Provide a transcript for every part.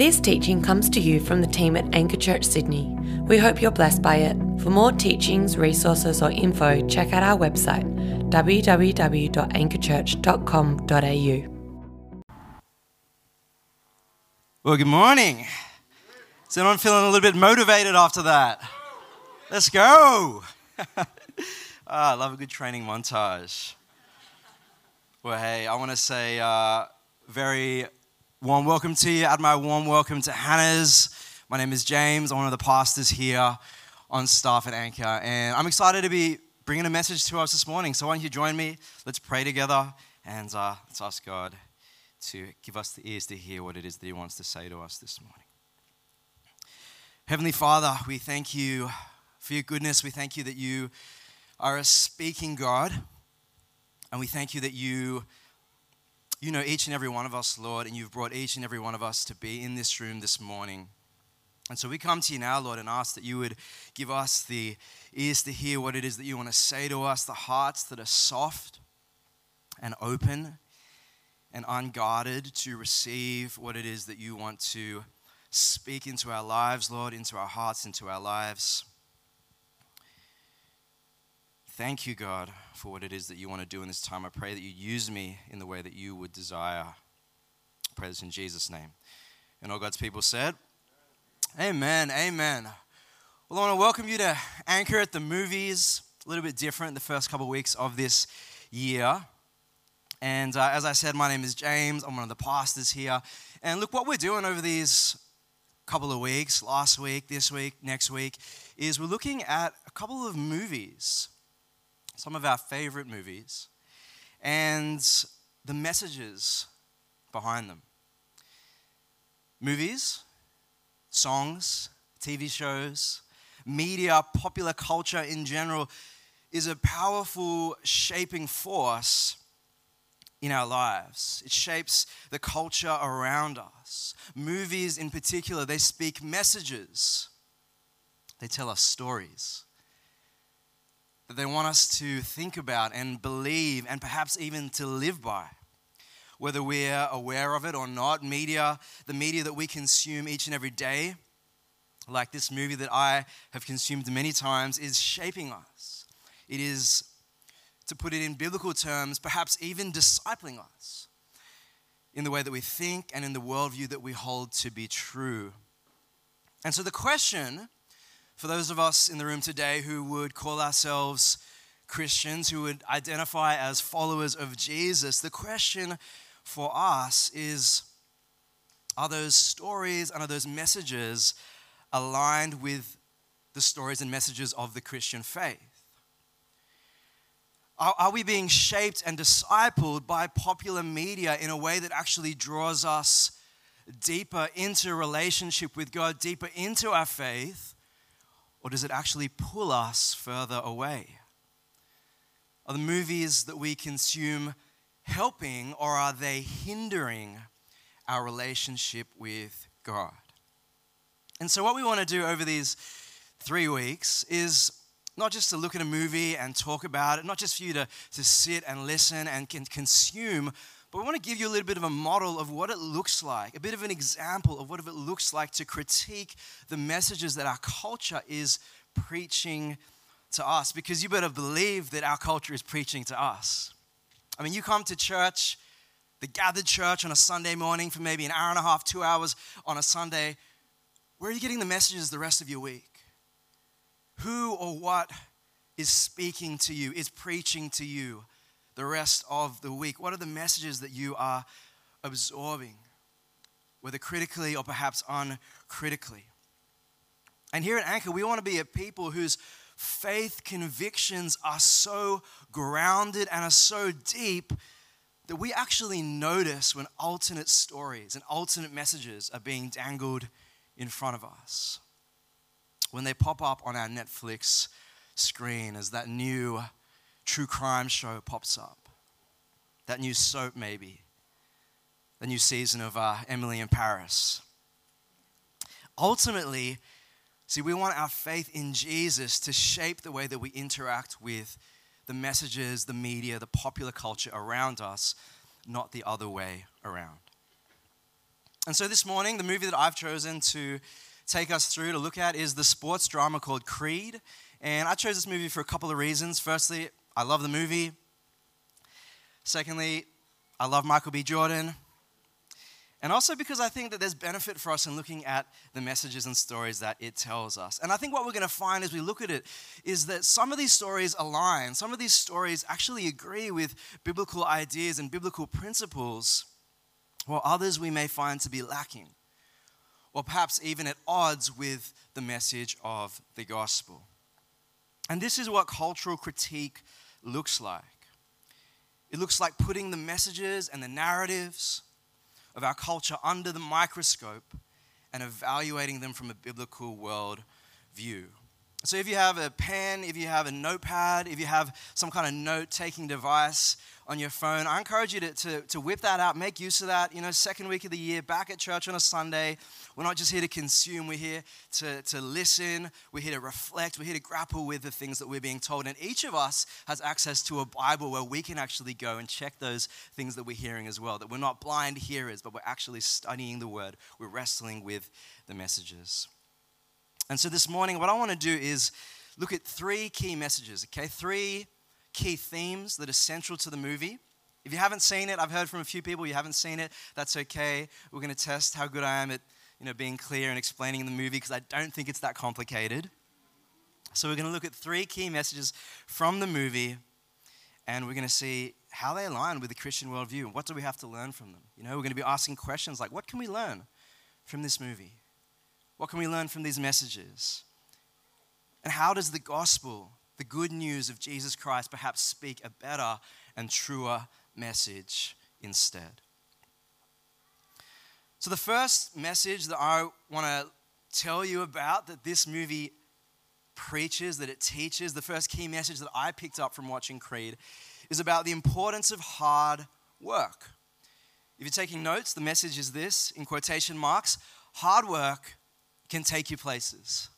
This teaching comes to you from the team at Anchor Church Sydney. We hope you're blessed by it. For more teachings, resources, or info, check out our website www.anchorchurch.com.au. Well, good morning. Is anyone feeling a little bit motivated after that? Let's go. ah, I love a good training montage. Well, hey, I want to say uh, very warm welcome to you. Add my warm welcome to Hannah's. My name is James. I'm one of the pastors here on staff at Anchor, and I'm excited to be bringing a message to us this morning. So why don't you join me? Let's pray together, and uh, let's ask God to give us the ears to hear what it is that He wants to say to us this morning. Heavenly Father, we thank you for your goodness. We thank you that you are a speaking God, and we thank you that you you know each and every one of us, Lord, and you've brought each and every one of us to be in this room this morning. And so we come to you now, Lord, and ask that you would give us the ears to hear what it is that you want to say to us, the hearts that are soft and open and unguarded to receive what it is that you want to speak into our lives, Lord, into our hearts, into our lives. Thank you, God, for what it is that you want to do in this time. I pray that you use me in the way that you would desire. I pray this in Jesus' name. And all God's people said, Amen, amen. Well, I want to welcome you to Anchor at the Movies. A little bit different the first couple of weeks of this year. And uh, as I said, my name is James. I'm one of the pastors here. And look, what we're doing over these couple of weeks, last week, this week, next week, is we're looking at a couple of movies some of our favorite movies, and the messages behind them. Movies, songs, TV shows, media, popular culture in general is a powerful shaping force in our lives. It shapes the culture around us. Movies, in particular, they speak messages, they tell us stories that they want us to think about and believe and perhaps even to live by. Whether we're aware of it or not, media, the media that we consume each and every day, like this movie that I have consumed many times, is shaping us. It is, to put it in biblical terms, perhaps even discipling us in the way that we think and in the worldview that we hold to be true. And so the question for those of us in the room today who would call ourselves Christians, who would identify as followers of Jesus, the question for us is are those stories and are those messages aligned with the stories and messages of the Christian faith? Are, we being shaped and discipled by popular media in a way that actually draws us deeper into relationship with God, deeper into our faith? Or does it actually pull us further away? Are the movies that we consume helping or are they hindering our relationship with God? And so, what we want to do over these three weeks is not just to look at a movie and talk about it, not just for you to, to sit and listen and consume, but we want to give you a little bit of a model of what it looks like, a bit of an example of what it looks like to critique the messages that our culture is preaching to us. Because you better believe that our culture is preaching to us. I mean, you come to church, the gathered church on a Sunday morning for maybe an hour and a half, two hours on a Sunday. Where are you getting the messages the rest of your week? Who or what is speaking to you, is preaching to you? The rest of the week? What are the messages that you are absorbing, whether critically or perhaps uncritically? And here at Anchor, we want to be a people whose faith convictions are so grounded and are so deep that we actually notice when alternate stories and alternate messages are being dangled in front of us. When they pop up on our Netflix screen as that new true crime show pops up. That new soap, maybe. The new season of uh, Emily in Paris. Ultimately, see, we want our faith in Jesus to shape the way that we interact with the messages, the media, the popular culture around us, not the other way around. And so this morning, the movie that I've chosen to take us through to look at is the sports drama called Creed. And I chose this movie for a couple of reasons. Firstly, I love the movie. Secondly, I love Michael B. Jordan. And also because I think that there's benefit for us in looking at the messages and stories that it tells us. And I think what we're going to find as we look at it is that some of these stories align, some of these stories actually agree with biblical ideas and biblical principles, while others we may find to be lacking, or perhaps even at odds with the message of the gospel. And this is what cultural critique looks like it looks like putting the messages and the narratives of our culture under the microscope and evaluating them from a biblical world view. So, if you have a pen, if you have a notepad, if you have some kind of note taking device on your phone, I encourage you to, to, to, whip that out, make use of that. You know, second week of the year, back at church on a Sunday. We're not just here to consume, we're here to, to listen, we're here to reflect, we're here to grapple with the things that we're being told. And each of us has access to a Bible where we can actually go and check those things that we're hearing as well. That we're not blind hearers, but we're actually studying the word, we're wrestling with the messages. And so this morning, what I want to do is look at three key messages, okay? Three key themes that are central to the movie. If you haven't seen it, I've heard from a few people you haven't seen it. That's okay. We're going to test how good I am at you know, being clear and explaining the movie because I don't think it's that complicated. So we're going to look at three key messages from the movie and we're going to see how they align with the Christian worldview what do we have to learn from them. You know, we're going to be asking questions like, what can we learn from this movie? What can we learn from these messages? And how does the gospel, the good news of Jesus Christ, perhaps speak a better and truer message instead? So, the first message that I want to tell you about that this movie preaches, that it teaches, the first key message that I picked up from watching Creed is about the importance of hard work. If you're taking notes, the message is this in quotation marks hard work can take you places.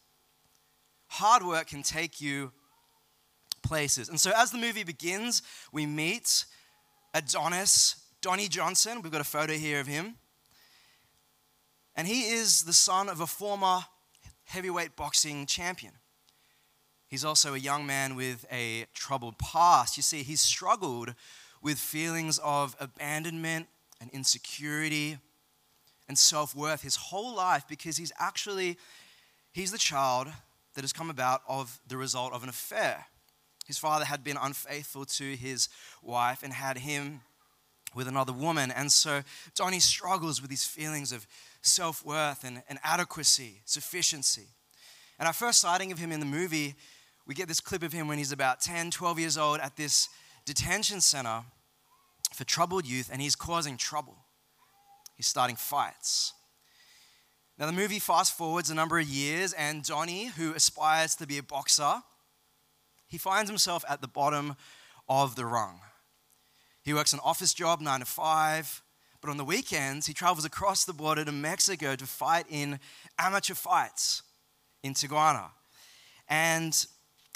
Hard work can take you places. And so as the movie begins, we meet Adonis, Donnie Johnson. We've got a photo here of him. And he is the son of a former heavyweight boxing champion. He's also a young man with a troubled past. You see, he's struggled with feelings of abandonment and insecurity and self-worth his whole life because he's actually he's the child that has come about of the result of an affair. His father had been unfaithful to his wife and had him with another woman. And so Donnie struggles with these feelings of self worth and, and adequacy, sufficiency. And our first sighting of him in the movie, we get this clip of him when he's about 10, 12 years old at this detention center for troubled youth, and he's causing trouble. He's starting fights. Now, the movie fast forwards a number of years, and Donnie, who aspires to be a boxer, he finds himself at the bottom of the rung. He works an office job, nine to five, but on the weekends, he travels across the border to Mexico to fight in amateur fights in Tijuana. And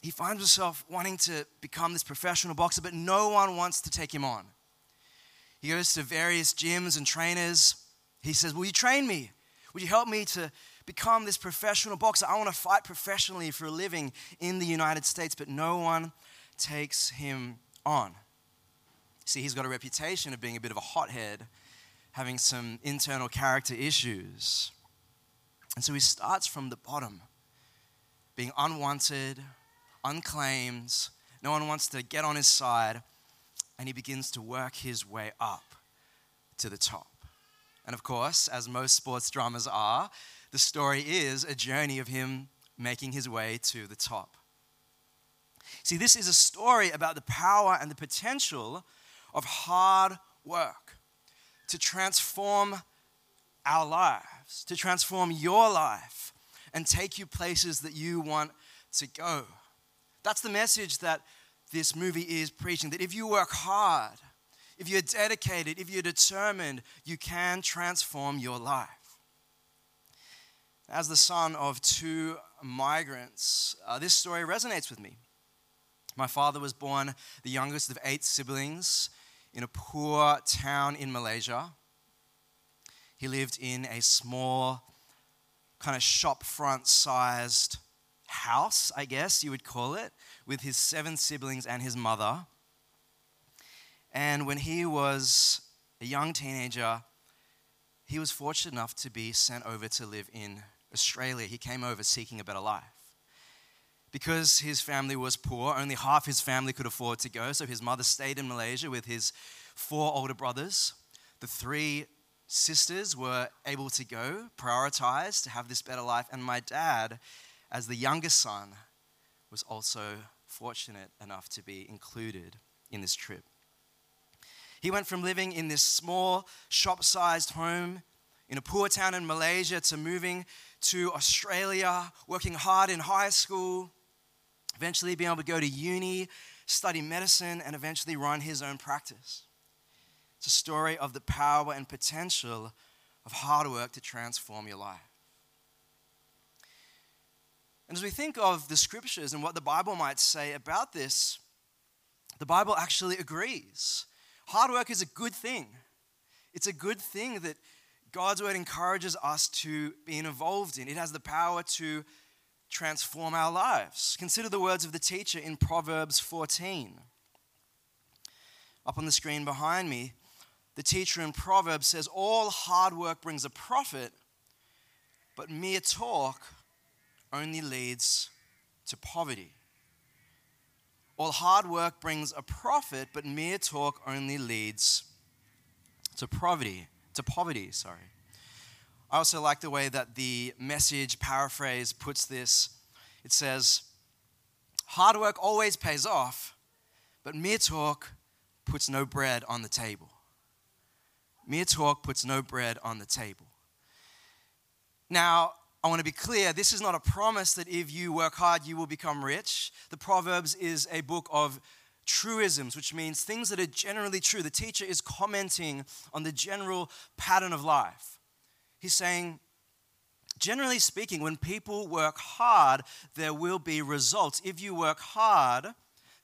he finds himself wanting to become this professional boxer, but no one wants to take him on. He goes to various gyms and trainers. He says, Will you train me? Would you help me to become this professional boxer? I want to fight professionally for a living in the United States, but no one takes him on. See, he's got a reputation of being a bit of a hothead, having some internal character issues. And so he starts from the bottom, being unwanted, unclaimed. No one wants to get on his side and he begins to work his way up to the top. And of course, as most sports dramas are, the story is a journey of him making his way to the top. See, this is a story about the power and the potential of hard work to transform our lives, to transform your life, and take you places that you want to go. That's the message that this movie is preaching that if you work hard, if you're dedicated, if you're determined, you can transform your life. As the son of two migrants, uh, this story resonates with me. My father was born the youngest of eight siblings in a poor town in Malaysia. He lived in a small, kind of shopfront sized house, I guess you would call it, with his seven siblings and his mother. And when he was a young teenager, he was fortunate enough to be sent over to live in Australia. He came over seeking a better life. Because his family was poor, only half his family could afford to go, so his mother stayed in Malaysia with his four older brothers. The three sisters were able to go, prioritize to have this better life, and my dad, as the youngest son, was also fortunate enough to be included in this trip. He went from living in this small, shop sized home in a poor town in Malaysia to moving to Australia, working hard in high school, eventually being able to go to uni, study medicine, and eventually run his own practice. It's a story of the power and potential of hard work to transform your life. And as we think of the scriptures and what the Bible might say about this, the Bible actually agrees. Hard work is a good thing. It's a good thing that God's word encourages us to be involved in. It has the power to transform our lives. Consider the words of the teacher in Proverbs 14. Up on the screen behind me, the teacher in Proverbs says, All hard work brings a profit, but mere talk only leads to poverty. All hard work brings a profit, but mere talk only leads to poverty. To poverty, sorry. I also like the way that the message paraphrase puts this. It says, Hard work always pays off, but mere talk puts no bread on the table. Mere talk puts no bread on the table. Now, I want to be clear this is not a promise that if you work hard, you will become rich. The Proverbs is a book of truisms, which means things that are generally true. The teacher is commenting on the general pattern of life. He's saying, generally speaking, when people work hard, there will be results. If you work hard,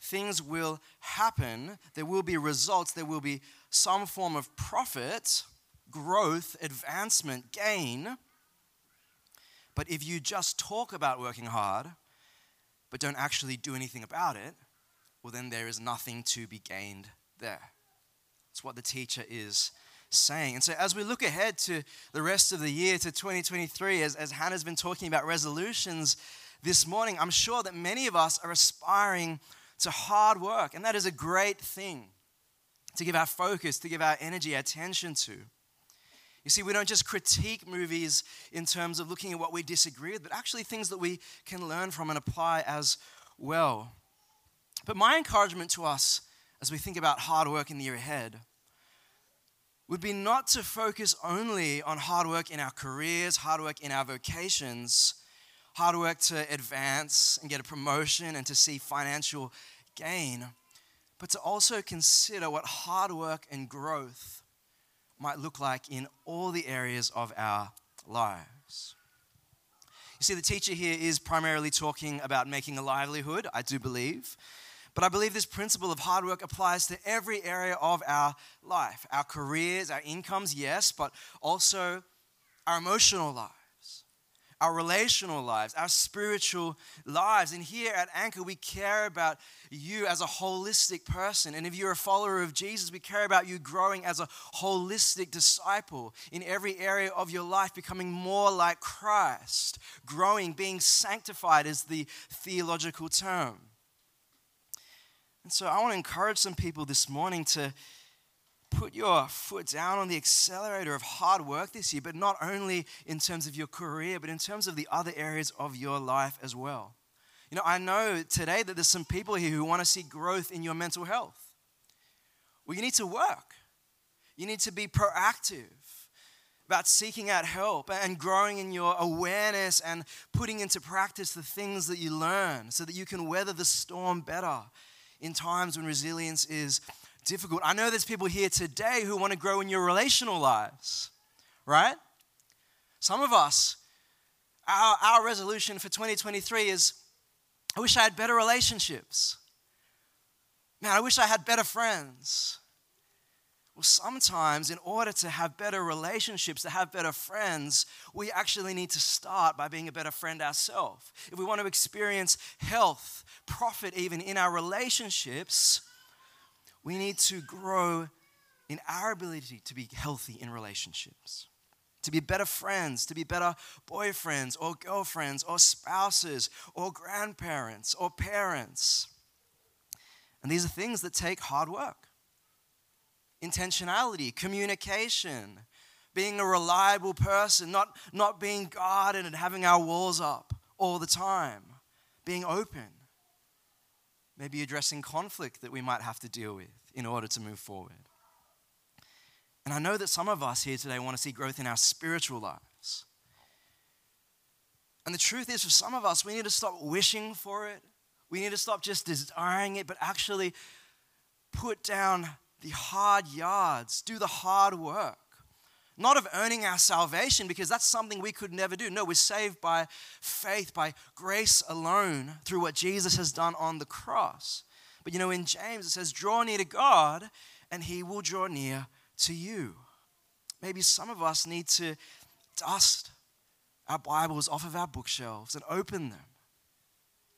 things will happen. There will be results. There will be some form of profit, growth, advancement, gain. But if you just talk about working hard, but don't actually do anything about it, well, then there is nothing to be gained there. It's what the teacher is saying. And so, as we look ahead to the rest of the year, to 2023, as, as Hannah's been talking about resolutions this morning, I'm sure that many of us are aspiring to hard work. And that is a great thing to give our focus, to give our energy, attention to. You see, we don't just critique movies in terms of looking at what we disagree with, but actually things that we can learn from and apply as well. But my encouragement to us as we think about hard work in the year ahead would be not to focus only on hard work in our careers, hard work in our vocations, hard work to advance and get a promotion and to see financial gain, but to also consider what hard work and growth might look like in all the areas of our lives. You see, the teacher here is primarily talking about making a livelihood, I do believe. But I believe this principle of hard work applies to every area of our life our careers, our incomes, yes, but also our emotional life our relational lives, our spiritual lives. And here at Anchor, we care about you as a holistic person. And if you're a follower of Jesus, we care about you growing as a holistic disciple in every area of your life, becoming more like Christ. Growing, being sanctified is the theological term. And so I want to encourage some people this morning to put your foot down on the accelerator of hard work this year, but not only in terms of your career, but in terms of the other areas of your life as well. You know, I know today that there's some people here who want to see growth in your mental health. Well, you need to work, you need to be proactive about seeking out help and growing in your awareness and putting into practice the things that you learn so that you can weather the storm better in times when resilience is difficult. I know there's people here today who want to grow in your relational lives, right? Some of us, our, our resolution for 2023 is I wish I had better relationships. Man, I wish I had better friends. Well, sometimes, in order to have better relationships, to have better friends, we actually need to start by being a better friend ourselves. If we want to experience health, profit even in our relationships, we need to grow in our ability to be healthy in relationships, to be better friends, to be better boyfriends or girlfriends or spouses or grandparents or parents. And these are things that take hard work intentionality, communication, being a reliable person, not, not being guarded and having our walls up all the time, being open, maybe addressing conflict that we might have to deal with in order to move forward. And I know that some of us here today want to see growth in our spiritual lives. And the truth is, for some of us, we need to stop wishing for it. We need to stop just desiring it, but actually put down the hard yards, do the hard work. Not of earning our salvation, because that's something we could never do. No, we're saved by faith, by grace alone, through what Jesus has done on the cross. But you know, in James it says, Draw near to God, and he will draw near to you. Maybe some of us need to dust our Bibles off of our bookshelves and open them.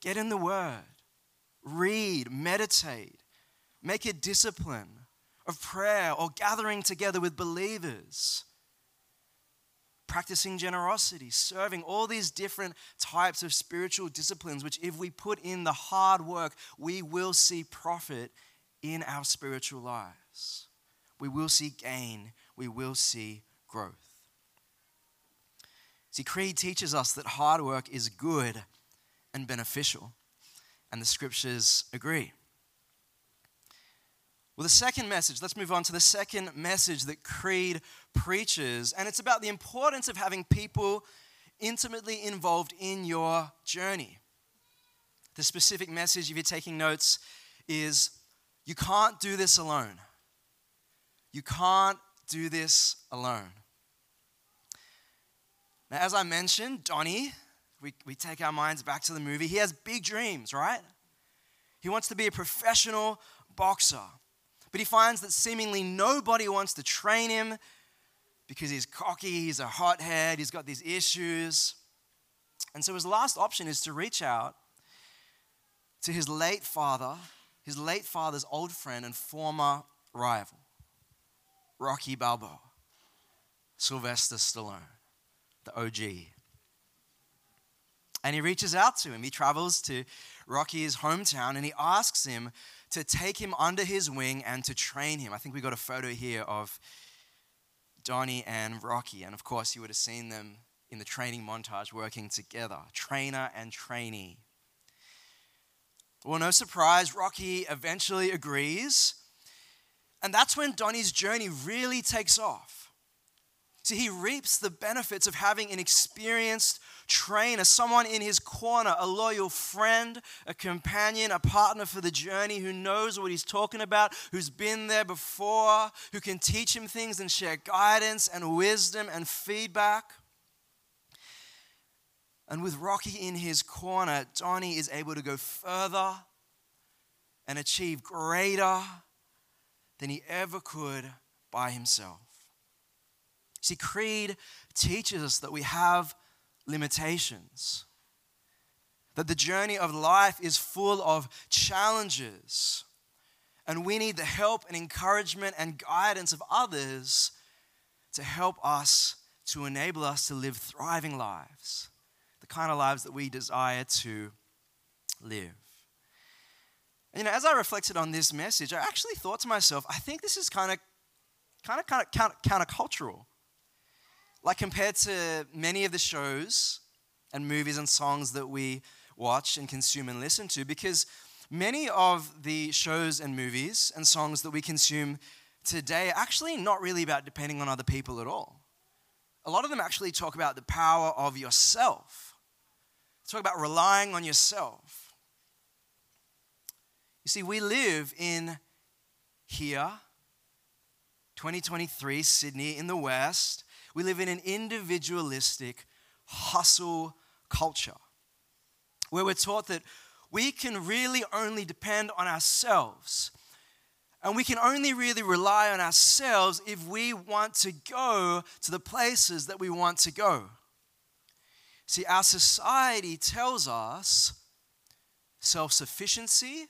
Get in the Word, read, meditate, make it discipline of prayer or gathering together with believers, practicing generosity, serving, all these different types of spiritual disciplines, which, if we put in the hard work, we will see profit in our spiritual lives. We will see gain, we will see growth. See, Creed teaches us that hard work is good and beneficial, and the scriptures agree. Well, the second message, let's move on to the second message that Creed preaches, and it's about the importance of having people intimately involved in your journey. The specific message, if you're taking notes, is you can't do this alone. You can't do this alone. Now, as I mentioned, Donnie, we, we take our minds back to the movie, he has big dreams, right? He wants to be a professional boxer. But he finds that seemingly nobody wants to train him because he's cocky, he's a hothead, he's got these issues. And so his last option is to reach out to his late father, his late father's old friend and former rival, Rocky Balboa, Sylvester Stallone, the OG. And he reaches out to him. He travels to Rocky's hometown and he asks him to take him under his wing and to train him. I think we got a photo here of Donnie and Rocky. And of course, you would have seen them in the training montage working together trainer and trainee. Well, no surprise, Rocky eventually agrees. And that's when Donnie's journey really takes off. See, he reaps the benefits of having an experienced trainer, someone in his corner, a loyal friend, a companion, a partner for the journey who knows what he's talking about, who's been there before, who can teach him things and share guidance and wisdom and feedback. And with Rocky in his corner, Donnie is able to go further and achieve greater than he ever could by himself. See, Creed teaches us that we have limitations. That the journey of life is full of challenges. And we need the help and encouragement and guidance of others to help us, to enable us to live thriving lives, the kind of lives that we desire to live. And, you know, as I reflected on this message, I actually thought to myself, I think this is kind of, kind of, kind of counter, countercultural like compared to many of the shows and movies and songs that we watch and consume and listen to, because many of the shows and movies and songs that we consume today are actually not really about depending on other people at all. A lot of them actually talk about the power of yourself, talk about relying on yourself. You see, we live in here, 2023, Sydney, in the West, we live in an individualistic hustle culture where we're taught that we can really only depend on ourselves. And we can only really rely on ourselves if we want to go to the places that we want to go. See, our society tells us self sufficiency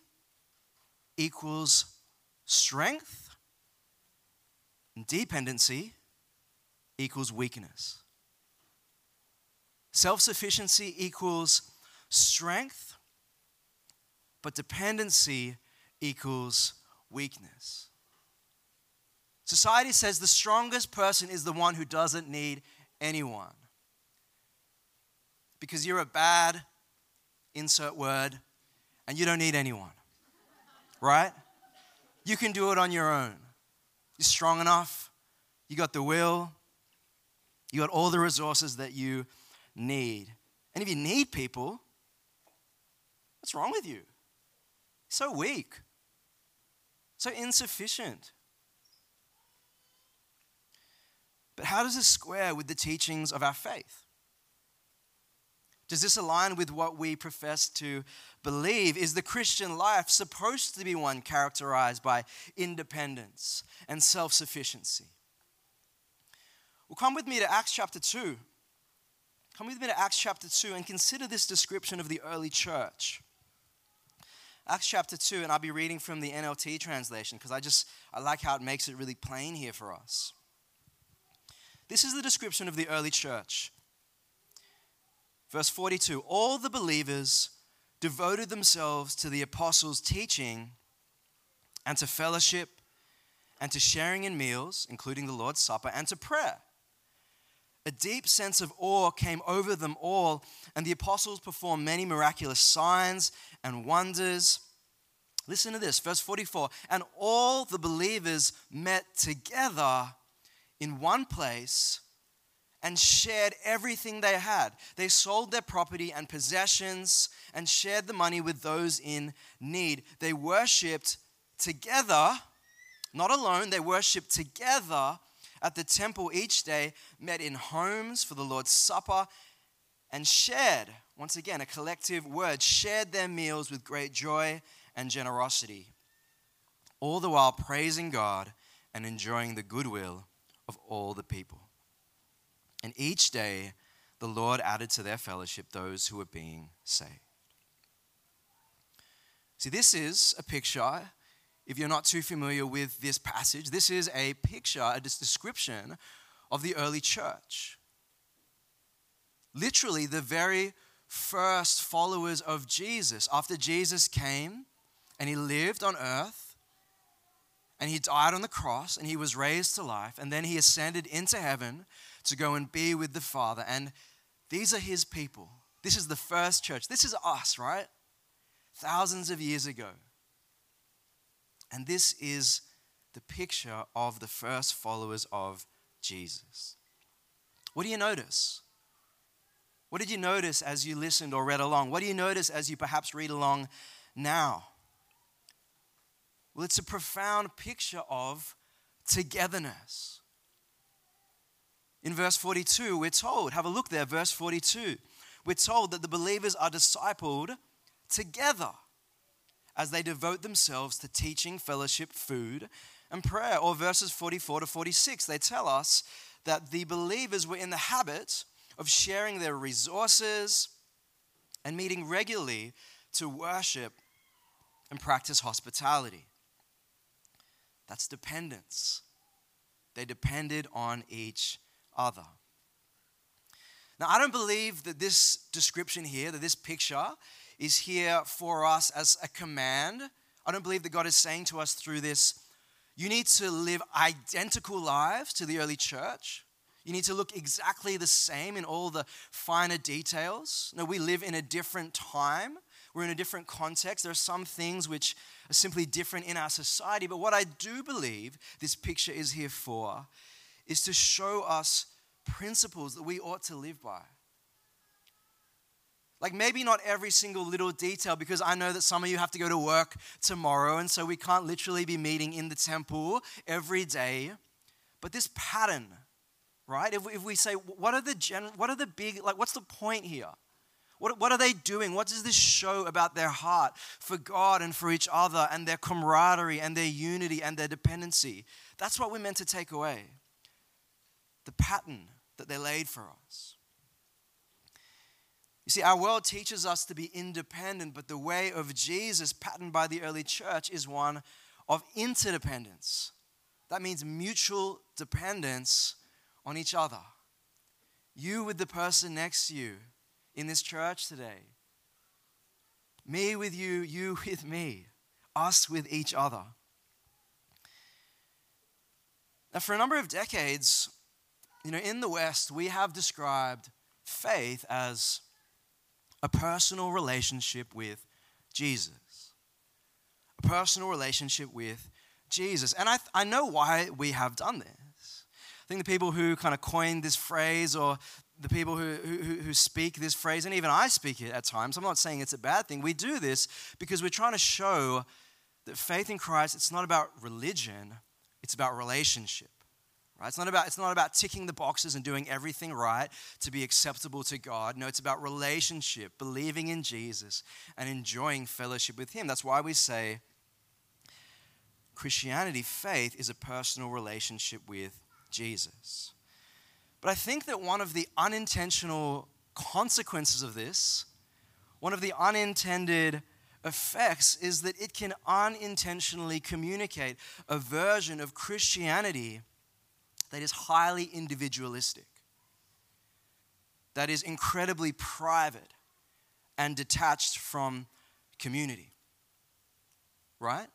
equals strength, and dependency equals weakness. Self sufficiency equals strength, but dependency equals weakness. Society says the strongest person is the one who doesn't need anyone. Because you're a bad, insert word, and you don't need anyone. Right? You can do it on your own. You're strong enough, you got the will, you got all the resources that you need. And if you need people, what's wrong with you? So weak so insufficient. But how does this square with the teachings of our faith? Does this align with what we profess to believe? Is the Christian life supposed to be one characterized by independence and self sufficiency? Well, come with me to Acts chapter 2. Come with me to Acts chapter 2 and consider this description of the early church. Acts chapter 2, and I'll be reading from the NLT translation because I just I like how it makes it really plain here for us. This is the description of the early church. Verse 42 All the believers devoted themselves to the apostles' teaching and to fellowship and to sharing in meals, including the Lord's Supper, and to prayer. A deep sense of awe came over them all, and the apostles performed many miraculous signs and wonders. Listen to this, verse 44. And all the believers met together in one place and shared everything they had. They sold their property and possessions and shared the money with those in need. They worshiped together, not alone, they worshiped together at the temple each day, met in homes for the Lord's Supper, and shared, once again, a collective word, shared their meals with great joy and generosity, all the while praising God and enjoying the goodwill of all the people. And each day, the Lord added to their fellowship those who were being saved. See, this is a picture if you're not too familiar with this passage, this is a picture, a description of the early church. Literally, the very first followers of Jesus. After Jesus came and he lived on earth and he died on the cross and he was raised to life and then he ascended into heaven to go and be with the Father. And these are his people. This is the first church. This is us, right? Thousands of years ago. And this is the picture of the first followers of Jesus. What do you notice? What did you notice as you listened or read along? What do you notice as you perhaps read along now? Well, it's a profound picture of togetherness. In verse 42, we're told, have a look there, verse 42. We're told that the believers are discipled together as they devote themselves to teaching, fellowship, food, and prayer. Or verses 44 to 46, they tell us that the believers were in the habit of sharing their resources and meeting regularly to worship and practice hospitality. That's dependence. They depended on each other. Now, I don't believe that this description here, that this picture, is here for us as a command. I don't believe that God is saying to us through this, you need to live identical lives to the early church. You need to look exactly the same in all the finer details. No, we live in a different time. We're in a different context. There are some things which are simply different in our society. But what I do believe this picture is here for is to show us principles that we ought to live by. Like maybe not every single little detail, because I know that some of you have to go to work tomorrow, and so we can't literally be meeting in the temple every day. But this pattern, right? If we, if we say, what are the gen, what are the big, like, what's the point here? What, what are they doing? What does this show about their heart for God and for each other and their camaraderie and their unity and their dependency? That's what we're meant to take away. The pattern that they laid for us. You see, our world teaches us to be independent, but the way of Jesus, patterned by the early church, is one of interdependence. That means mutual dependence on each other. You with the person next to you in this church today. Me with you, you with me, us with each other. Now, for a number of decades, you know, in the West, we have described faith as a personal relationship with Jesus. A personal relationship with Jesus. And I, I know why we have done this. I think the people who kind of coined this phrase or the people who, who, who speak this phrase, and even I speak it at times, I'm not saying it's a bad thing. We do this because we're trying to show that faith in Christ, it's not about religion, it's about relationship. Right? It's, not about, it's not about ticking the boxes and doing everything right to be acceptable to God. No, it's about relationship, believing in Jesus, and enjoying fellowship with Him. That's why we say Christianity, faith, is a personal relationship with Jesus. But I think that one of the unintentional consequences of this, one of the unintended effects, is that it can unintentionally communicate a version of Christianity that is highly individualistic, that is incredibly private and detached from community. Right?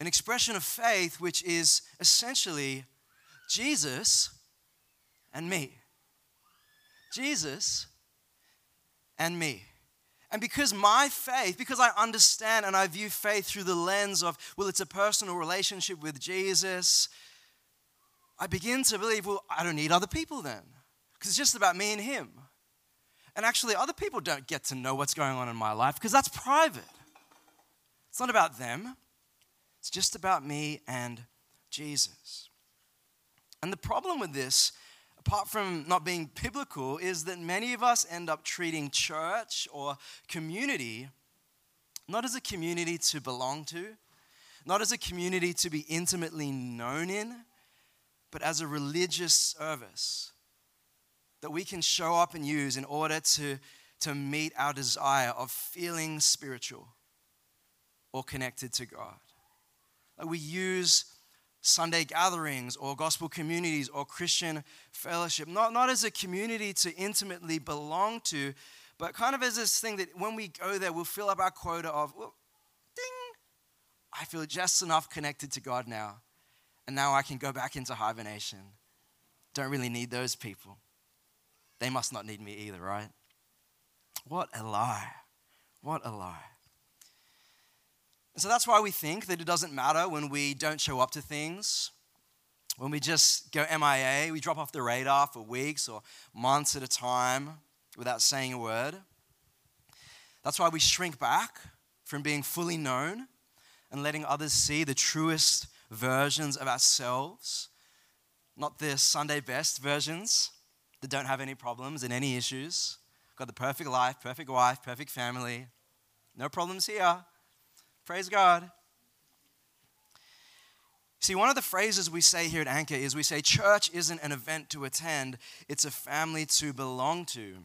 An expression of faith which is essentially Jesus and me. Jesus and me. And because my faith, because I understand and I view faith through the lens of, well, it's a personal relationship with Jesus, I begin to believe, well, I don't need other people then. Because it's just about me and Him. And actually, other people don't get to know what's going on in my life because that's private. It's not about them, it's just about me and Jesus. And the problem with this, apart from not being biblical, is that many of us end up treating church or community not as a community to belong to, not as a community to be intimately known in, but as a religious service that we can show up and use in order to, to meet our desire of feeling spiritual or connected to God. Like we use Sunday gatherings or gospel communities or Christian fellowship, not, not as a community to intimately belong to, but kind of as this thing that when we go there, we'll fill up our quota of, well, ding, I feel just enough connected to God now. And now I can go back into hibernation. Don't really need those people. They must not need me either, right? What a lie. What a lie. And so that's why we think that it doesn't matter when we don't show up to things, when we just go MIA, we drop off the radar for weeks or months at a time without saying a word. That's why we shrink back from being fully known and letting others see the truest versions of ourselves, not the Sunday best versions that don't have any problems and any issues. Got the perfect life, perfect wife, perfect family. No problems here. Praise God. See, one of the phrases we say here at Anchor is we say, church isn't an event to attend, it's a family to belong to.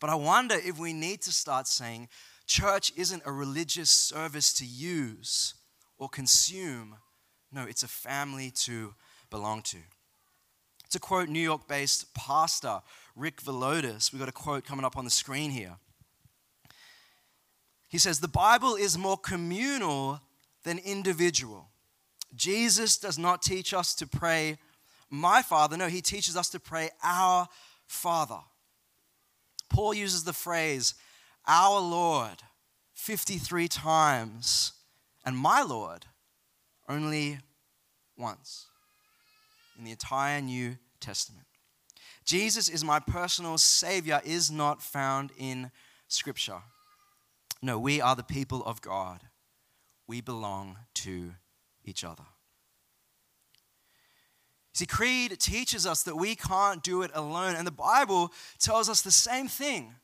But I wonder if we need to start saying, church isn't a religious service to use or consume. No, it's a family to belong to. To quote New York based pastor Rich Villodas, we've got a quote coming up on the screen here. He says, The Bible is more communal than individual. Jesus does not teach us to pray, My Father. No, he teaches us to pray, Our Father. Paul uses the phrase, Our Lord, 53 times, and My Lord, only once in the entire New Testament. Jesus is my personal Savior, is not found in Scripture. No, we are the people of God. We belong to each other. See, Creed teaches us that we can't do it alone. And the Bible tells us the same thing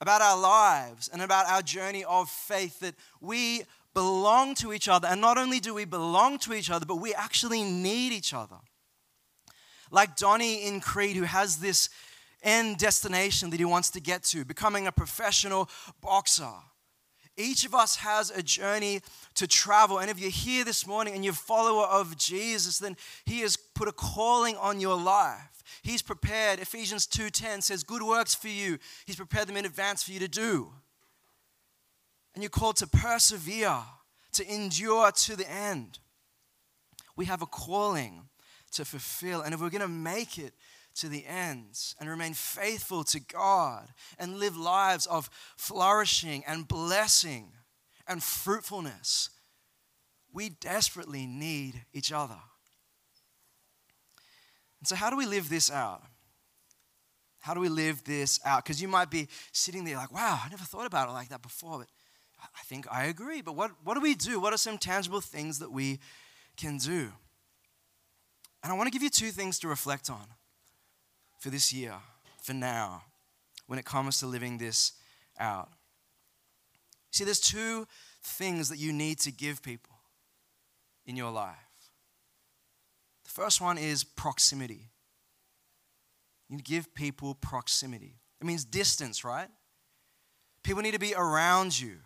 about our lives and about our journey of faith that we belong to each other. And not only do we belong to each other, but we actually need each other. Like Donnie in Creed, who has this end destination that he wants to get to, becoming a professional boxer. Each of us has a journey to travel. And if you're here this morning and you're a follower of Jesus, then he has put a calling on your life. He's prepared. Ephesians 2:10 says, "Good works for you. He's prepared them in advance for you to do." And you're called to persevere, to endure to the end. We have a calling to fulfill. And if we're going to make it to the end and remain faithful to God and live lives of flourishing and blessing and fruitfulness, we desperately need each other. And so, how do we live this out? How do we live this out? Because you might be sitting there like, wow, I never thought about it like that before, but I think I agree. But what, what do we do? What are some tangible things that we can do? And I want to give you two things to reflect on for this year, for now, when it comes to living this out. See, there's two things that you need to give people in your life. The first one is proximity. You give people proximity. It means distance, right? People need to be around you.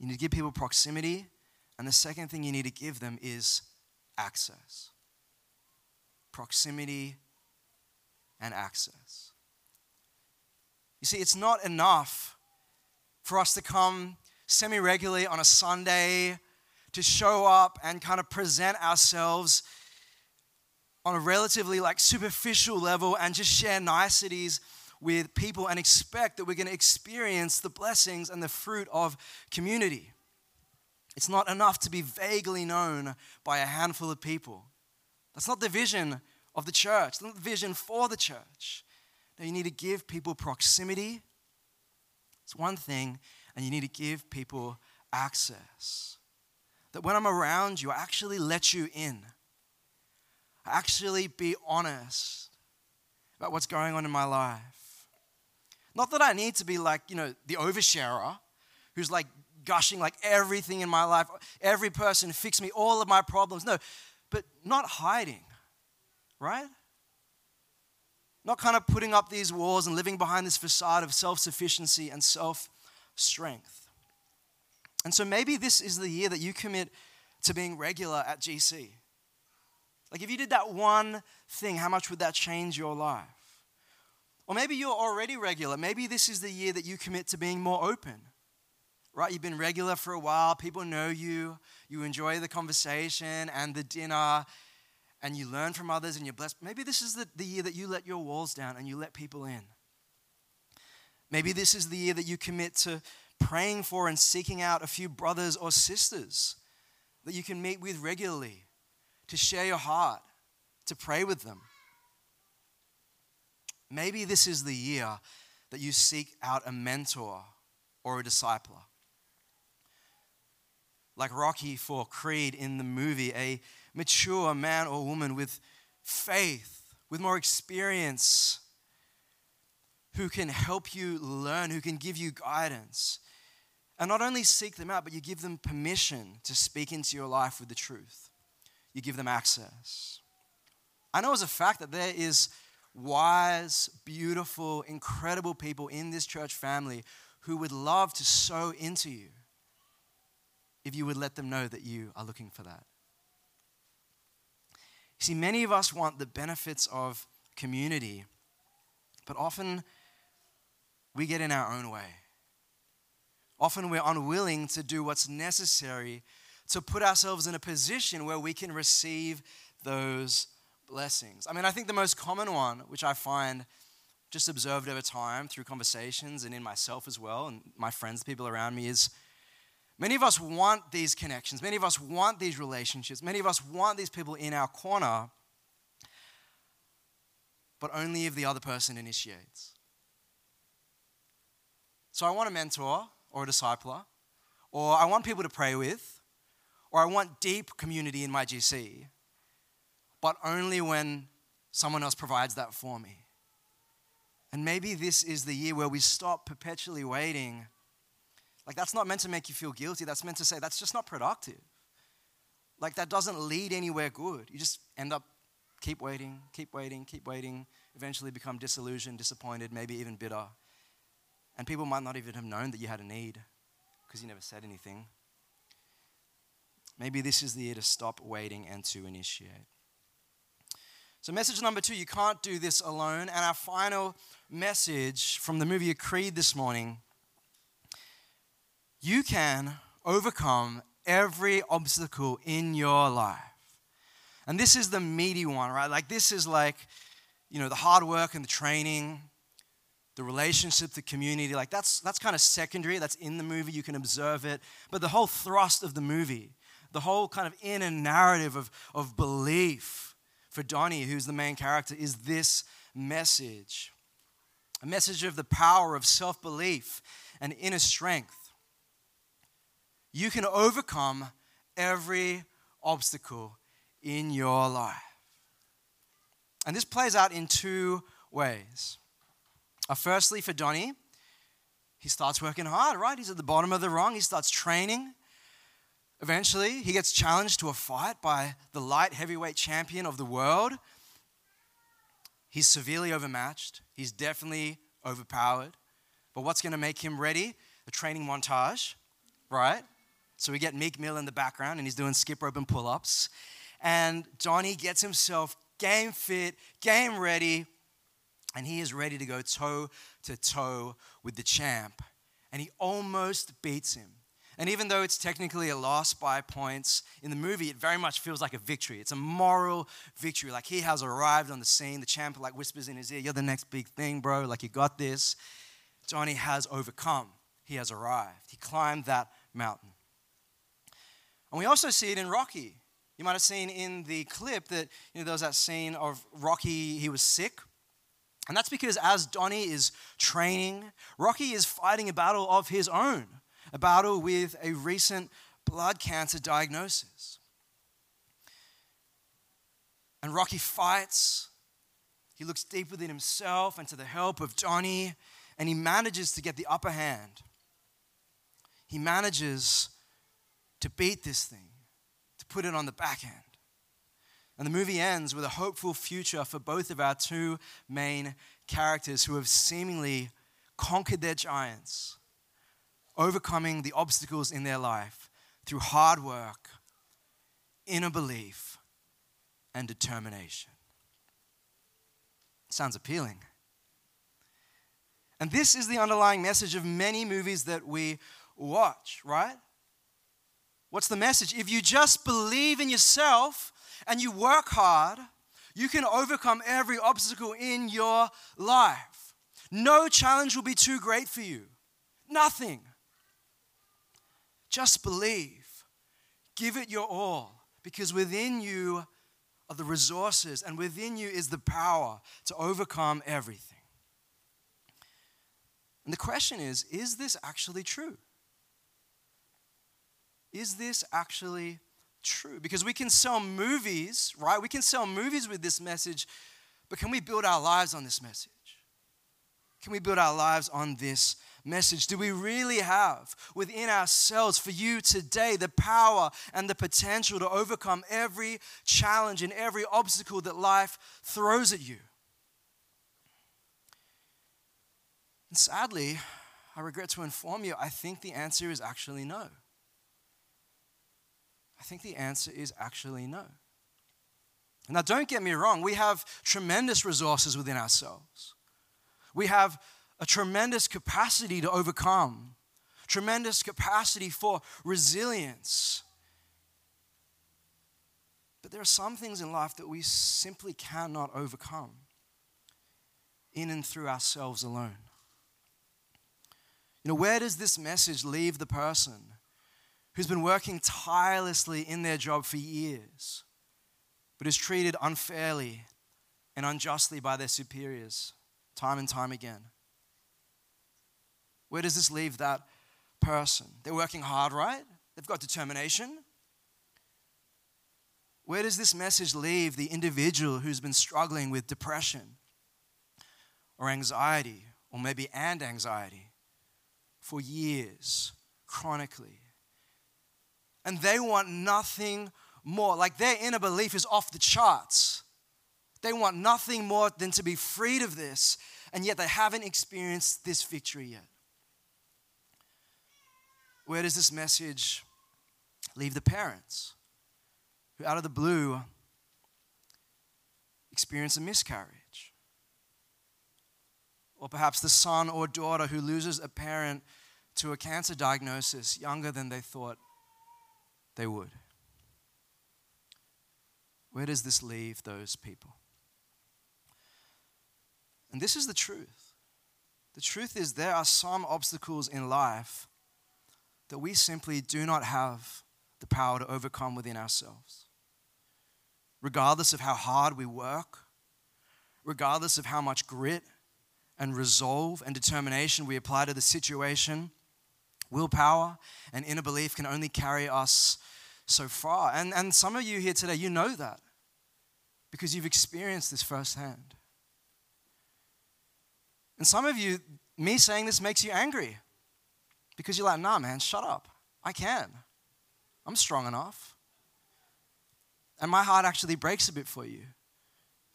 You need to give people proximity. And the second thing you need to give them is access. Proximity and access. You see, it's not enough for us to come semi regularly on a Sunday to show up and kind of present ourselves on a relatively like superficial level and just share niceties with people and expect that we're going to experience the blessings and the fruit of community. It's not enough to be vaguely known by a handful of people. That's not the vision of the church, the vision for the church. Now, you need to give people proximity. It's one thing, and you need to give people access. That when I'm around you, I actually let you in. I actually be honest about what's going on in my life. Not that I need to be like, you know, the oversharer who's like gushing like everything in my life, every person fix me all of my problems. No, but not hiding right? Not kind of putting up these walls and living behind this facade of self sufficiency and self strength. And so maybe this is the year that you commit to being regular at GC. Like if you did that one thing, how much would that change your life? Or maybe you're already regular. Maybe this is the year that you commit to being more open. Right? You've been regular for a while, people know you, you enjoy the conversation and the dinner and you learn from others and you're blessed. Maybe this is the, the year that you let your walls down and you let people in. Maybe this is the year that you commit to praying for and seeking out a few brothers or sisters that you can meet with regularly to share your heart, to pray with them. Maybe this is the year that you seek out a mentor or a discipler. Like Rocky for Creed in the movie, a mature man or woman with faith, with more experience, who can help you learn, who can give you guidance. And not only seek them out, but you give them permission to speak into your life with the truth. You give them access. I know as a fact that there is wise, beautiful, incredible people in this church family who would love to sow into you if you would let them know that you are looking for that. See, many of us want the benefits of community, but often we get in our own way. Often we're unwilling to do what's necessary to put ourselves in a position where we can receive those blessings. I mean, I think the most common one, which I find just observed over time through conversations and in myself as well, and my friends, people around me, is Many of us want these connections. Many of us want these relationships. Many of us want these people in our corner, but only if the other person initiates. So I want a mentor or a discipler, or I want people to pray with, or I want deep community in my GC. but only when someone else provides that for me. And maybe this is the year where we stop perpetually waiting. Like, that's not meant to make you feel guilty. That's meant to say that's just not productive. Like, that doesn't lead anywhere good. You just end up keep waiting, keep waiting, keep waiting, eventually become disillusioned, disappointed, maybe even bitter. And people might not even have known that you had a need because you never said anything. Maybe this is the year to stop waiting and to initiate. So, message number two you can't do this alone. And our final message from the movie Creed this morning you can overcome every obstacle in your life. And this is the meaty one, right? Like, this is like, you know, the hard work and the training, the relationship, the community. Like, that's, that's kind of secondary. That's in the movie. You can observe it. But the whole thrust of the movie, the whole kind of inner narrative of, of belief for Donnie, who's the main character, is this message a message of the power of self belief and inner strength. You can overcome every obstacle in your life. And this plays out in two ways. Uh, firstly, for Donnie, he starts working hard, right? He's at the bottom of the rung. He starts training. Eventually, he gets challenged to a fight by the light heavyweight champion of the world. He's severely overmatched. He's definitely overpowered. But what's going to make him ready? The training montage, right? So we get Meek Mill in the background and he's doing skip rope and pull ups and Johnny gets himself game fit, game ready, and he is ready to go toe to toe with the champ. And he almost beats him. And even though it's technically a loss by points, in the movie it very much feels like a victory. It's a moral victory. Like he has arrived on the scene. The champ like whispers in his ear, "You're the next big thing, bro. Like you got this." Johnny has overcome. He has arrived. He climbed that mountain. And we also see it in Rocky. You might have seen in the clip that you know, there was that scene of Rocky, he was sick. And that's because as Donnie is training, Rocky is fighting a battle of his own, a battle with a recent blood cancer diagnosis. And Rocky fights. He looks deep within himself and to the help of Donnie, and he manages to get the upper hand. He manages to beat this thing to put it on the back end. And the movie ends with a hopeful future for both of our two main characters who have seemingly conquered their giants, overcoming the obstacles in their life through hard work, inner belief, and determination. Sounds appealing. And this is the underlying message of many movies that we watch, right? What's the message? If you just believe in yourself and you work hard, you can overcome every obstacle in your life. No challenge will be too great for you. Nothing. Just believe. Give it your all because within you are the resources and within you is the power to overcome everything. And the question is is this actually true? Is this actually true? Because we can sell movies, right? We can sell movies with this message, but can we build our lives on this message? Can we build our lives on this message? Do we really have within ourselves for you today the power and the potential to overcome every challenge and every obstacle that life throws at you? And sadly, I regret to inform you, I think the answer is actually no. I think the answer is actually no. Now, don't get me wrong, we have tremendous resources within ourselves. We have a tremendous capacity to overcome, tremendous capacity for resilience. But there are some things in life that we simply cannot overcome in and through ourselves alone. You know, where does this message leave the person who's been working tirelessly in their job for years, but is treated unfairly and unjustly by their superiors time and time again. Where does this leave that person? They're working hard, right? They've got determination. Where does this message leave the individual who's been struggling with depression or anxiety, or maybe and anxiety for years, chronically? And they want nothing more. Like their inner belief is off the charts. They want nothing more than to be freed of this, and yet they haven't experienced this victory yet. Where does this message leave the parents who, out of the blue, experience a miscarriage? Or perhaps the son or daughter who loses a parent to a cancer diagnosis younger than they thought they would. Where does this leave those people? And this is the truth. The truth is, there are some obstacles in life that we simply do not have the power to overcome within ourselves. Regardless of how hard we work, regardless of how much grit and resolve and determination we apply to the situation, willpower and inner belief can only carry us so far. And, and some of you here today, you know that because you've experienced this firsthand. And some of you, me saying this makes you angry because you're like, nah, man, shut up. I can. I'm strong enough. And my heart actually breaks a bit for you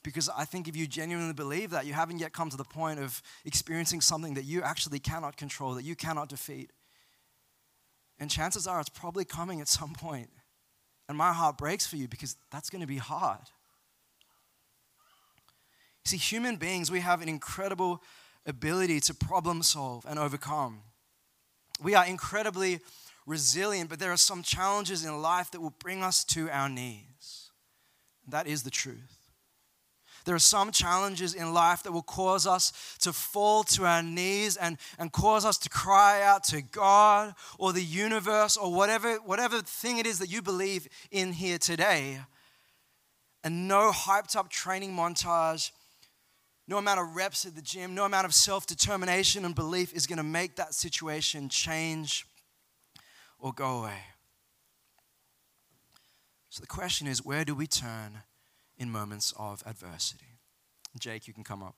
because I think if you genuinely believe that, you haven't yet come to the point of experiencing something that you actually cannot control, that you cannot defeat. And chances are it's probably coming at some point. And my heart breaks for you because that's going to be hard. See, human beings, we have an incredible ability to problem solve and overcome. We are incredibly resilient, but there are some challenges in life that will bring us to our knees. That is the truth. There are some challenges in life that will cause us to fall to our knees and, and cause us to cry out to God or the universe or whatever, whatever thing it is that you believe in here today. And no hyped up training montage no amount of reps at the gym, no amount of self determination and belief is going to make that situation change or go away. So the question is where do we turn in moments of adversity? Jake, you can come up.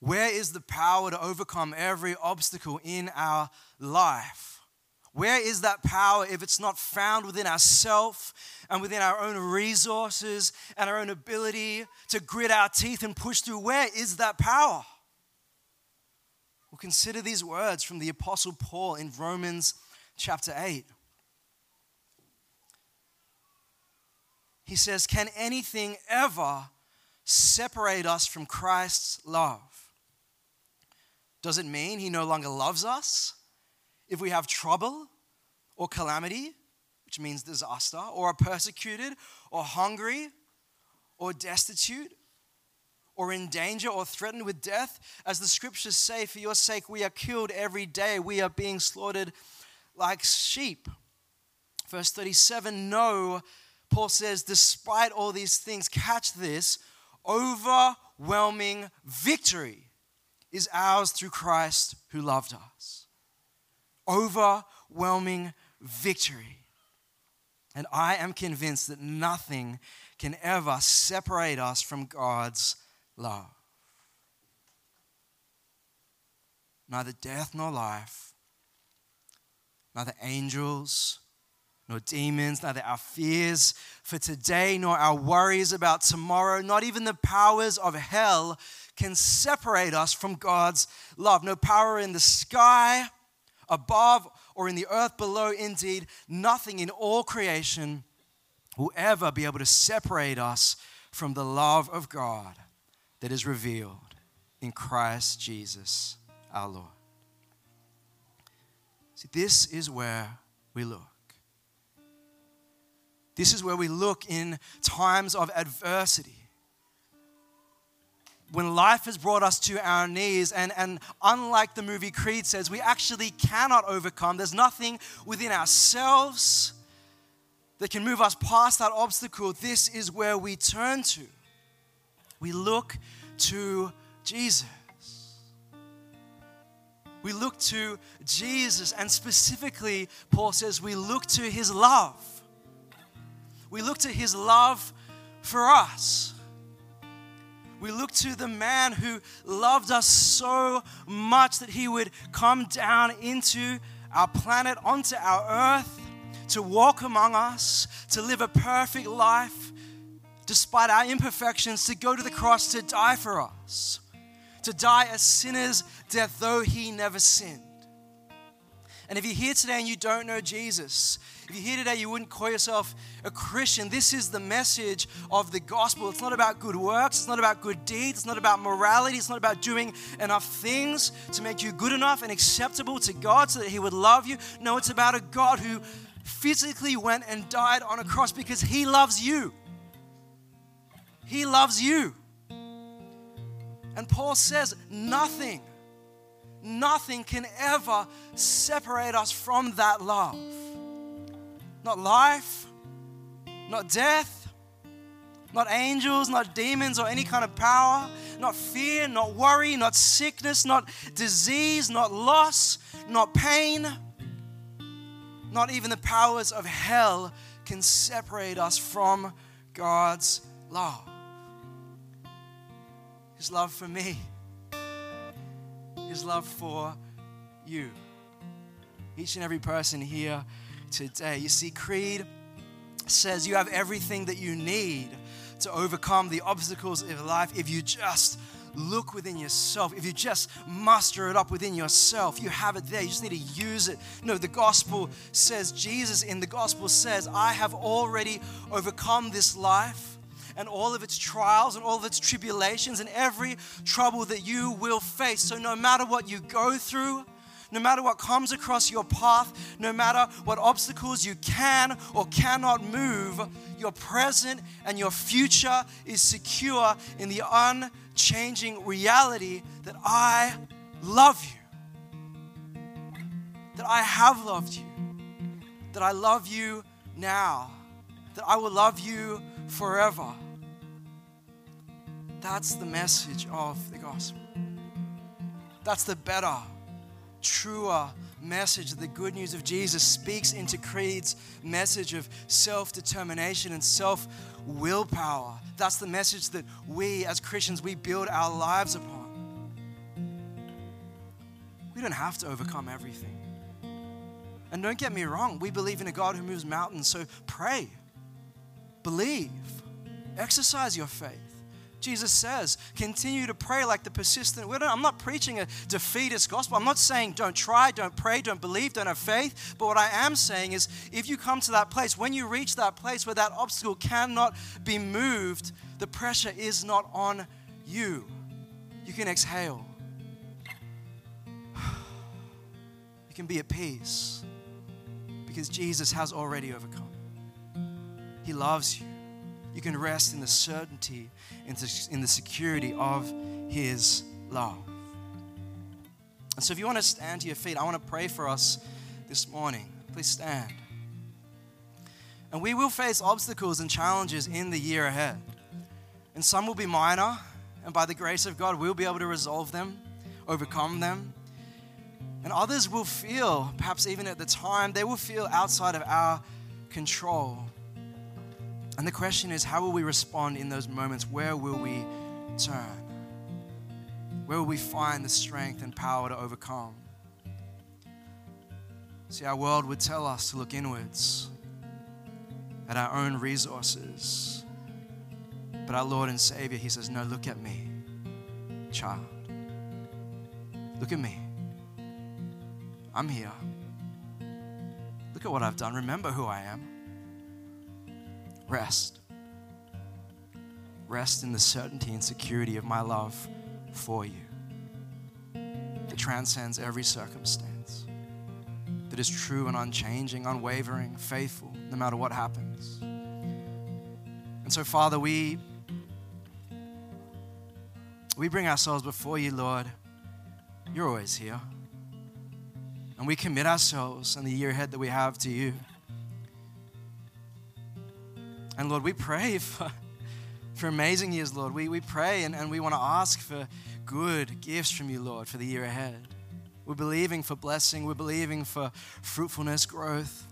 Where is the power to overcome every obstacle in our life? Where is that power if it's not found within ourselves and within our own resources and our own ability to grit our teeth and push through? Where is that power? Well, consider these words from the Apostle Paul in Romans chapter 8. He says, Can anything ever separate us from Christ's love? Does it mean he no longer loves us? if we have trouble or calamity, which means disaster, or are persecuted or hungry or destitute or in danger or threatened with death, as the scriptures say, for your sake we are killed every day, we are being slaughtered like sheep. Verse 37 No, Paul says, despite all these things, catch this overwhelming victory is ours through Christ who loved us overwhelming victory. And I am convinced that nothing can ever separate us from God's love. Neither death nor life, neither angels nor demons, neither our fears for today nor our worries about tomorrow, not even the powers of hell can separate us from God's love. No power in the sky above or in the earth below, indeed, nothing in all creation will ever be able to separate us from the love of God that is revealed in Christ Jesus our Lord. See, this is where we look. This is where we look in times of adversity when life has brought us to our knees, and, and unlike the movie Creed says, we actually cannot overcome, there's nothing within ourselves that can move us past that obstacle. This is where we turn to. We look to Jesus. We look to Jesus, and specifically, Paul says, we look to his love. We look to his love for us. We look to the man who loved us so much that he would come down into our planet, onto our earth, to walk among us, to live a perfect life despite our imperfections, to go to the cross to die for us, to die a sinner's death, though he never sinned. And if you're here today and you don't know Jesus, if you're here today, you wouldn't call yourself a Christian. This is the message of the gospel. It's not about good works, it's not about good deeds, it's not about morality, it's not about doing enough things to make you good enough and acceptable to God so that He would love you. No, it's about a God who physically went and died on a cross because He loves you. He loves you. And Paul says, nothing nothing can ever separate us from that love. Not life, not death, not angels, not demons or any kind of power, not fear, not worry, not sickness, not disease, not loss, not pain, not even the powers of hell can separate us from God's love. His love for me his love for you. Each and every person here today. You see, Creed says you have everything that you need to overcome the obstacles of life if you just look within yourself. If you just muster it up within yourself, you have it there. You just need to use it. No, the gospel says, Jesus in the gospel says, I have already overcome this life and all of its trials and all of its tribulations and every trouble that you will face. So, no matter what you go through, no matter what comes across your path, no matter what obstacles you can or cannot move, your present and your future is secure in the unchanging reality that I love you, that I have loved you, that I love you now, that I will love you forever. That's the message of the gospel. That's the better, truer message. The good news of Jesus speaks into Creed's message of self determination and self willpower. That's the message that we as Christians we build our lives upon. We don't have to overcome everything. And don't get me wrong, we believe in a God who moves mountains, so pray Believe. Exercise your faith. Jesus says, continue to pray like the persistent widow. I'm not preaching a defeatist gospel. I'm not saying don't try, don't pray, don't believe, don't have faith. But what I am saying is if you come to that place, when you reach that place where that obstacle cannot be moved, the pressure is not on you. You can exhale. You can be at peace because Jesus has already overcome. He loves you. You can rest in the certainty, in the security of His love. And so, if you want to stand to your feet, I want to pray for us this morning. Please stand. And we will face obstacles and challenges in the year ahead. And some will be minor, and by the grace of God, we'll be able to resolve them, overcome them. And others will feel, perhaps even at the time, they will feel outside of our control. And the question is, how will we respond in those moments? Where will we turn? Where will we find the strength and power to overcome? See, our world would tell us to look inwards at our own resources. But our Lord and Savior, He says, No, look at me, child. Look at me. I'm here. Look at what I've done. Remember who I am. Rest. Rest in the certainty and security of my love for you that transcends every circumstance, that is true and unchanging, unwavering, faithful, no matter what happens. And so, Father, we, we bring ourselves before you, Lord. You're always here. And we commit ourselves and the year ahead that we have to you. And Lord, we pray for, for amazing years, Lord. We, we pray and, and we want to ask for good gifts from you, Lord, for the year ahead. We're believing for blessing, we're believing for fruitfulness, growth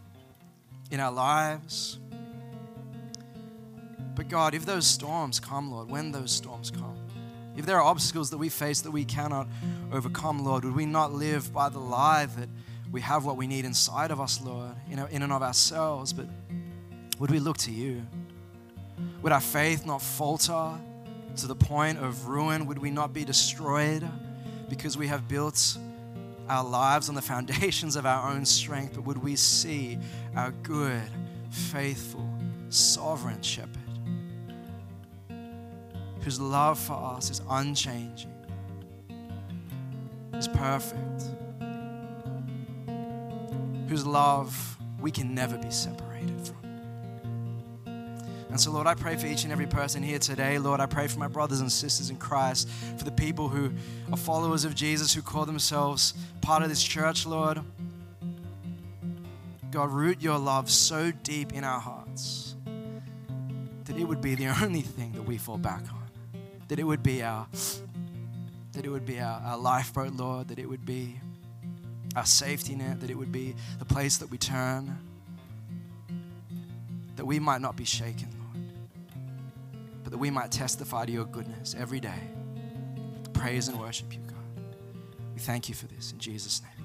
in our lives. But God, if those storms come, Lord, when those storms come, if there are obstacles that we face that we cannot overcome, Lord, would we not live by the lie that we have what we need inside of us, Lord, in and of ourselves, but would we look to you? Would our faith not falter to the point of ruin? Would we not be destroyed because we have built our lives on the foundations of our own strength? But would we see our good, faithful, sovereign shepherd whose love for us is unchanging, is perfect, whose love we can never be separated from? And so, Lord, I pray for each and every person here today. Lord, I pray for my brothers and sisters in Christ, for the people who are followers of Jesus, who call themselves part of this church, Lord. God, root your love so deep in our hearts that it would be the only thing that we fall back on. That it would be our that it would be our, our lifeboat, Lord, that it would be our safety net, that it would be the place that we turn, that we might not be shaken but that we might testify to your goodness every day. Praise and worship you, God. We thank you for this in Jesus' name.